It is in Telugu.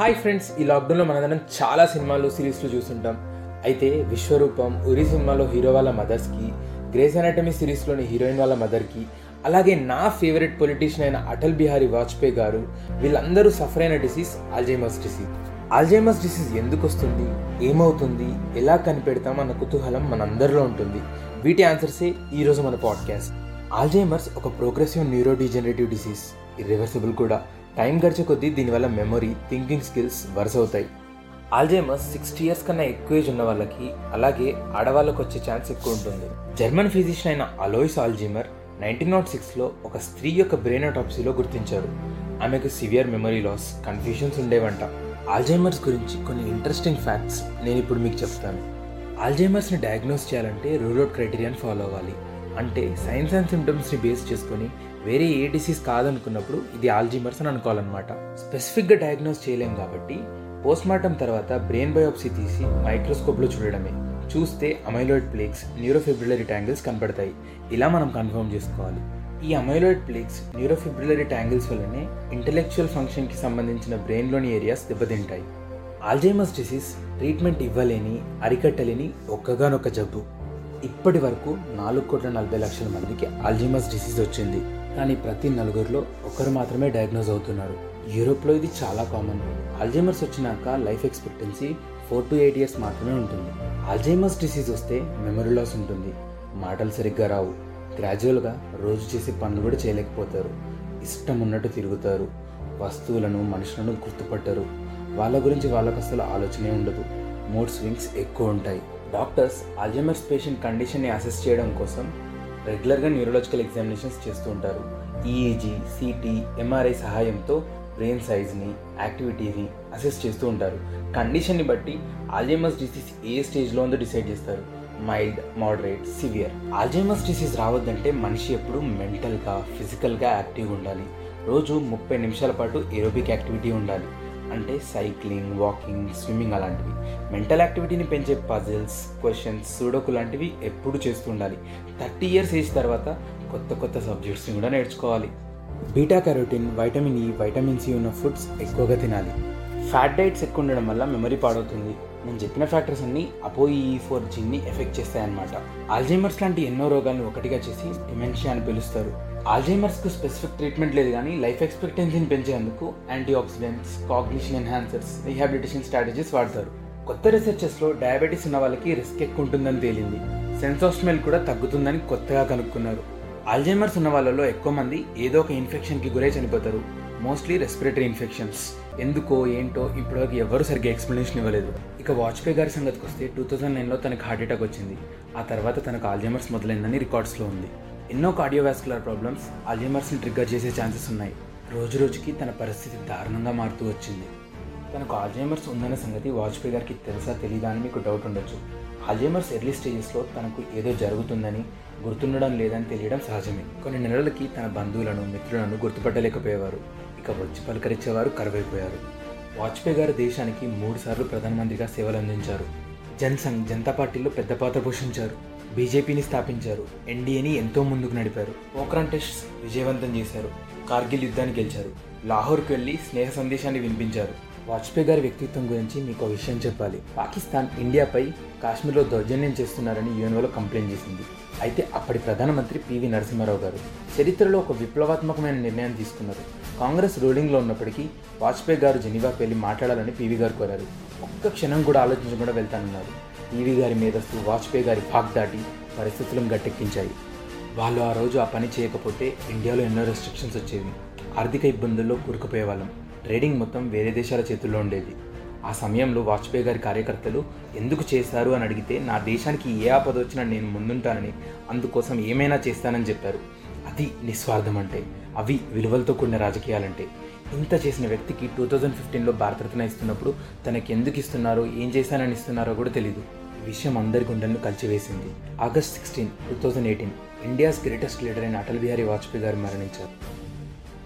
హాయ్ ఫ్రెండ్స్ ఈ లాక్డౌన్లో మనందరం చాలా సినిమాలు సిరీస్లు చూస్తుంటాం. అయితే విశ్వరూపం ఉరి సినిమాలో హీరో వాళ్ళ మదర్స్కి గ్రేస్ అనాటమీ సిరీస్లోని హీరోయిన్ వాళ్ళ మదర్కి అలాగే నా ఫేవరెట్ పొలిటీషియన్ అయిన అటల్ బిహారీ వాజ్పేయి గారు వీళ్ళందరూ సఫర్ అయిన disease Alzheimer's disease. Alzheimer's disease ఎందుకు వస్తుంది? ఏమవుతుంది? ఎలా కనిపెడతాం అన్న కుతూహలం మనందరిలో ఉంటుంది. వీటి ఆన్సర్సే ఈరోజు మన పాడ్కాస్ట్. ఆల్జైమర్స్ ఒక ప్రోగ్రెసివ్ న్యూరోడీజనరేటివ్ డిసీజ్. ఇర్రివర్సిబుల్ కూడా. టైం గడిచే కొద్దీ దీనివల్ల మెమొరీ థింకింగ్ స్కిల్స్ వరుస అవుతాయి. ఆల్జైమర్స్ సిక్స్టీ ఇయర్స్ కన్నా ఎక్కువ ఏజ్ ఉన్న వాళ్ళకి అలాగే ఆడవాళ్ళకు వచ్చే ఛాన్స్ ఎక్కువ ఉంటుంది. జర్మన్ ఫిజిషియన్ అయిన అలోయిస్ ఆల్జీమర్ నైన్టీన్ నాట్ సిక్స్లో ఒక స్త్రీ యొక్క బ్రెయిన్ అటాప్సీలో గుర్తించారు ఆమెకు సివియర్ మెమరీ లాస్ కన్ఫ్యూషన్స్ ఉండేవంట. ఆల్జైమర్స్ గురించి కొన్ని ఇంట్రెస్టింగ్ ఫ్యాక్ట్స్ నేను ఇప్పుడు మీకు చెప్తాను. ఆల్జైమర్స్ని డయాగ్నోస్ చేయాలంటే రూల్ అవుట్ క్రైటీరియాని ఫాలో అవ్వాలి. అంటే సైన్స్ అండ్ సిమ్టమ్స్ని బేస్ చేసుకొని వేరే ఏ డిసీజ్ కాదనుకున్నప్పుడు ఇది ఆల్జీమర్స్ అని అనుకోవాలన్నమాట. స్పెసిఫిక్గా డయాగ్నోస్ చేయలేం కాబట్టి పోస్ట్ మార్టం తర్వాత బ్రెయిన్ బయోప్సీ తీసి మైక్రోస్కోప్లో చూడడమే. చూస్తే అమైలాయిడ్ ప్లేక్స్ న్యూరోఫిబ్రిలరీ ట్యాంగిల్స్ కనపడతాయి. ఇలా మనం కన్ఫర్మ్ చేసుకోవాలి. ఈ అమైలాయిడ్ ప్లేక్స్ న్యూరోఫిబ్రిలరీ ట్యాంగిల్స్ వల్లనే ఇంటలెక్చువల్ ఫంక్షన్కి సంబంధించిన బ్రెయిన్లోని ఏరియాస్ దెబ్బతింటాయి. ఆల్జైమర్స్ డిసీజ్ ట్రీట్మెంట్ ఇవ్వలేని అరికట్టలేని ఒక్కగానొక్క జబ్బు. ఇప్పటి వరకు నాలుగు కోట్ల నలభై లక్షల మందికి అల్జిమస్ డిసీజ్ వచ్చింది. కానీ ప్రతి నలుగురిలో ఒకరు మాత్రమే డయాగ్నోజ్ అవుతున్నారు. యూరోప్లో ఇది చాలా కామన్ అల్జైమర్స్ వచ్చినాక life expectancy four to eight years మాత్రమే ఉంటుంది. అల్జైమస్ డిసీజ్ వస్తే మెమరీ లాస్ ఉంటుంది. మాటలు సరిగ్గా రావు. గ్రాడ్యువల్గా రోజు చేసే పనులు కూడా చేయలేకపోతారు. ఇష్టం ఉన్నట్టు తిరుగుతారు. వస్తువులను మనుషులను గుర్తుపట్టరు. వాళ్ళ గురించి వాళ్ళకు అసలు ఆలోచనే ఉండదు. మూడ్ స్వింగ్స్ ఎక్కువ ఉంటాయి. డాక్టర్స్ అల్జమర్స్ పేషెంట్ కండిషన్ని అసెస్ చేయడం కోసం రెగ్యులర్గా న్యూరలాజికల్ ఎగ్జామినేషన్స్ చేస్తూ ఉంటారు. ఈఈజీ సిటీ ఎంఆర్ఐ సహాయంతో బ్రెయిన్ సైజ్ని యాక్టివిటీని అసెస్ చేస్తూ ఉంటారు. కండిషన్ని బట్టి ఆల్జైమర్స్ డిసీజ్ ఏ స్టేజ్లో ఉందో డిసైడ్ చేస్తారు. Mild moderate severe. Alzheimer's disease రావద్దంటే మనిషి ఎప్పుడు మెంటల్గా ఫిజికల్గా యాక్టివ్గా ఉండాలి. రోజు ముప్పై నిమిషాల పాటు ఏరోబిక్ యాక్టివిటీ ఉండాలి. అంటే సైక్లింగ్ వాకింగ్ స్విమ్మింగ్ అలాంటివి. మెంటల్ యాక్టివిటీని పెంచే పజిల్స్ క్వశ్చన్స్ సూడోకు లాంటివి ఎప్పుడు చేస్తూ ఉండాలి. థర్టీ ఇయర్స్ ఏజ్ తర్వాత కొత్త కొత్త సబ్జెక్ట్స్ని కూడా నేర్చుకోవాలి. Beta carotene vitamin E vitamin C ఉన్న ఫుడ్స్ ఎక్కువగా తినాలి. ఫ్యాట్ డైట్స్ ఎక్కువ ఉండడం వల్ల మెమరీ పాడవుతుంది. నేను చెప్పిన ఫ్యాక్టర్స్ అన్నీ అపోయి ఈ ఫోర్ జీన్ని ఎఫెక్ట్ చేస్తాయన్నమాట. ఆల్జైమర్స్ లాంటి ఎన్నో రోగాలను ఒకటిగా చేసి డిమెన్షియా అని పిలుస్తారు. ఆల్జైమర్స్కు స్పెసిఫిక్ ట్రీట్మెంట్ లేదు కానీ లైఫ్ ఎక్స్పెక్టెన్సీని పెంచేందుకు antioxidants cognition enhancers rehabilitation strategies వాడతారు. కొత్త రీసెర్చెస్లో డయాబెటీస్ ఉన్న వాళ్ళకి రిస్క్ ఎక్కువ ఉంటుందని తేలింది. సెన్స్ ఆఫ్ స్మెల్ కూడా తగ్గుతుందని కొత్తగా కనుక్కున్నారు. ఆల్జైమర్స్ ఉన్న వాళ్ళలో ఎక్కువ మంది ఏదో ఒక ఇన్ఫెక్షన్కి గురై చనిపోతారు. మోస్ట్లీ రెస్పిరేటరీ ఇన్ఫెక్షన్స్ ఎందుకో ఏంటో ఇప్పటివరకు ఎవరు సరిగ్గా ఎక్స్ప్లెనేషన్ ఇవ్వలేదు. ఇక వాజ్పేయి గారి సంగతికి వస్తే టూ థౌజండ్ నైన్లో తనకు హార్ట్ అటాక్ వచ్చింది. ఆ తర్వాత తనకు ఆల్జైమర్స్ మొదలైందని రికార్డ్స్లో ఉంది. ఎన్నో కార్డియోవాస్కులర్ ప్రాబ్లమ్స్ ఆల్జైమర్స్ని ట్రిగ్గర్ చేసే ఛాన్సెస్ ఉన్నాయి. రోజు రోజుకి తన పరిస్థితి దారుణంగా మారుతూ వచ్చింది. తనకు ఆల్జైమర్స్ ఉందన్న సంగతి వాజ్పేయి గారికి తెలుసా తెలీదా అని మీకు డౌట్ ఉండొచ్చు. ఆల్జైమర్స్ ఎర్లీ స్టేజెస్లో తనకు ఏదో జరుగుతుందని గుర్తుండడం లేదని తెలియడం సహజమే. కొన్ని నెలలకి తన బంధువులను మిత్రులను గుర్తుపట్టలేకపోయేవారు. ఇక వచ్చి పలకరించేవారు కరువైపోయారు. వాజ్పేయి గారు దేశానికి మూడుసార్లు ప్రధానమంత్రిగా సేవలు అందించారు జన్సంఘ్ జనతా పార్టీలో పెద్ద పాత్ర పోషించారు. బీజేపీని స్థాపించారు. ఎన్డీఏని ఎంతో ముందుకు నడిపారు. పోక్రాన్ టెస్ట్స్ విజయవంతం చేశారు. కార్గిల్ యుద్ధాన్ని గెలిచారు. లాహోర్కి వెళ్ళి స్నేహ సందేశాన్ని వినిపించారు. వాజ్పేయి గారి వ్యక్తిత్వం గురించి మీకు ఒక విషయం చెప్పాలి. పాకిస్తాన్ ఇండియాపై కాశ్మీర్లో దౌర్జన్యం చేస్తున్నారని యూఎన్ఓలో కంప్లైంట్ చేసింది. అయితే అప్పటి ప్రధానమంత్రి పివి నరసింహారావు గారు చరిత్రలో ఒక విప్లవాత్మకమైన నిర్ణయం తీసుకున్నారు. కాంగ్రెస్ రూలింగ్లో ఉన్నప్పటికీ వాజ్పేయి గారు జెనీవాకి వెళ్ళి మాట్లాడాలని పీవీ గారు కోరారు. ఒక్క క్షణం కూడా ఆలోచించకుండా వెళ్తానన్నారు. పీవీ గారి మేధస్సు వాజ్పేయి గారి పాక్ దాటి పరిస్థితులను గట్టెక్కించాయి. వాళ్ళు ఆ రోజు ఆ పని చేయకపోతే ఇండియాలో ఎన్నో రెస్ట్రిక్షన్స్ వచ్చేవి. ఆర్థిక ఇబ్బందుల్లో కూరుకుపోయేవాళ్ళం. ట్రేడింగ్ మొత్తం వేరే దేశాల చేతుల్లో ఉండేది. ఆ సమయంలో వాజ్పేయి గారి కార్యకర్తలు ఎందుకు చేశారు అని అడిగితే నా దేశానికి ఏ ఆపద వచ్చినా నేను ముందుంటానని అందుకోసం ఏమైనా చేస్తానని చెప్పారు. అది నిస్వార్థం అంటే అవి విలువలతో కూడిన రాజకీయాలంటే ఇంత చేసిన వ్యక్తికి టూ థౌజండ్ ఫిఫ్టీన్లో భారతరత్న ఇస్తున్నప్పుడు తనకి ఎందుకు ఇస్తున్నారో ఏం చేశానని ఇస్తున్నారో కూడా తెలియదు విషయం అందరి గుండెలను కలిచివేసింది. August sixteen two thousand eighteen India's greatest leader అయిన అటల్ బిహారీ వాజ్పేయి గారు మరణించారు.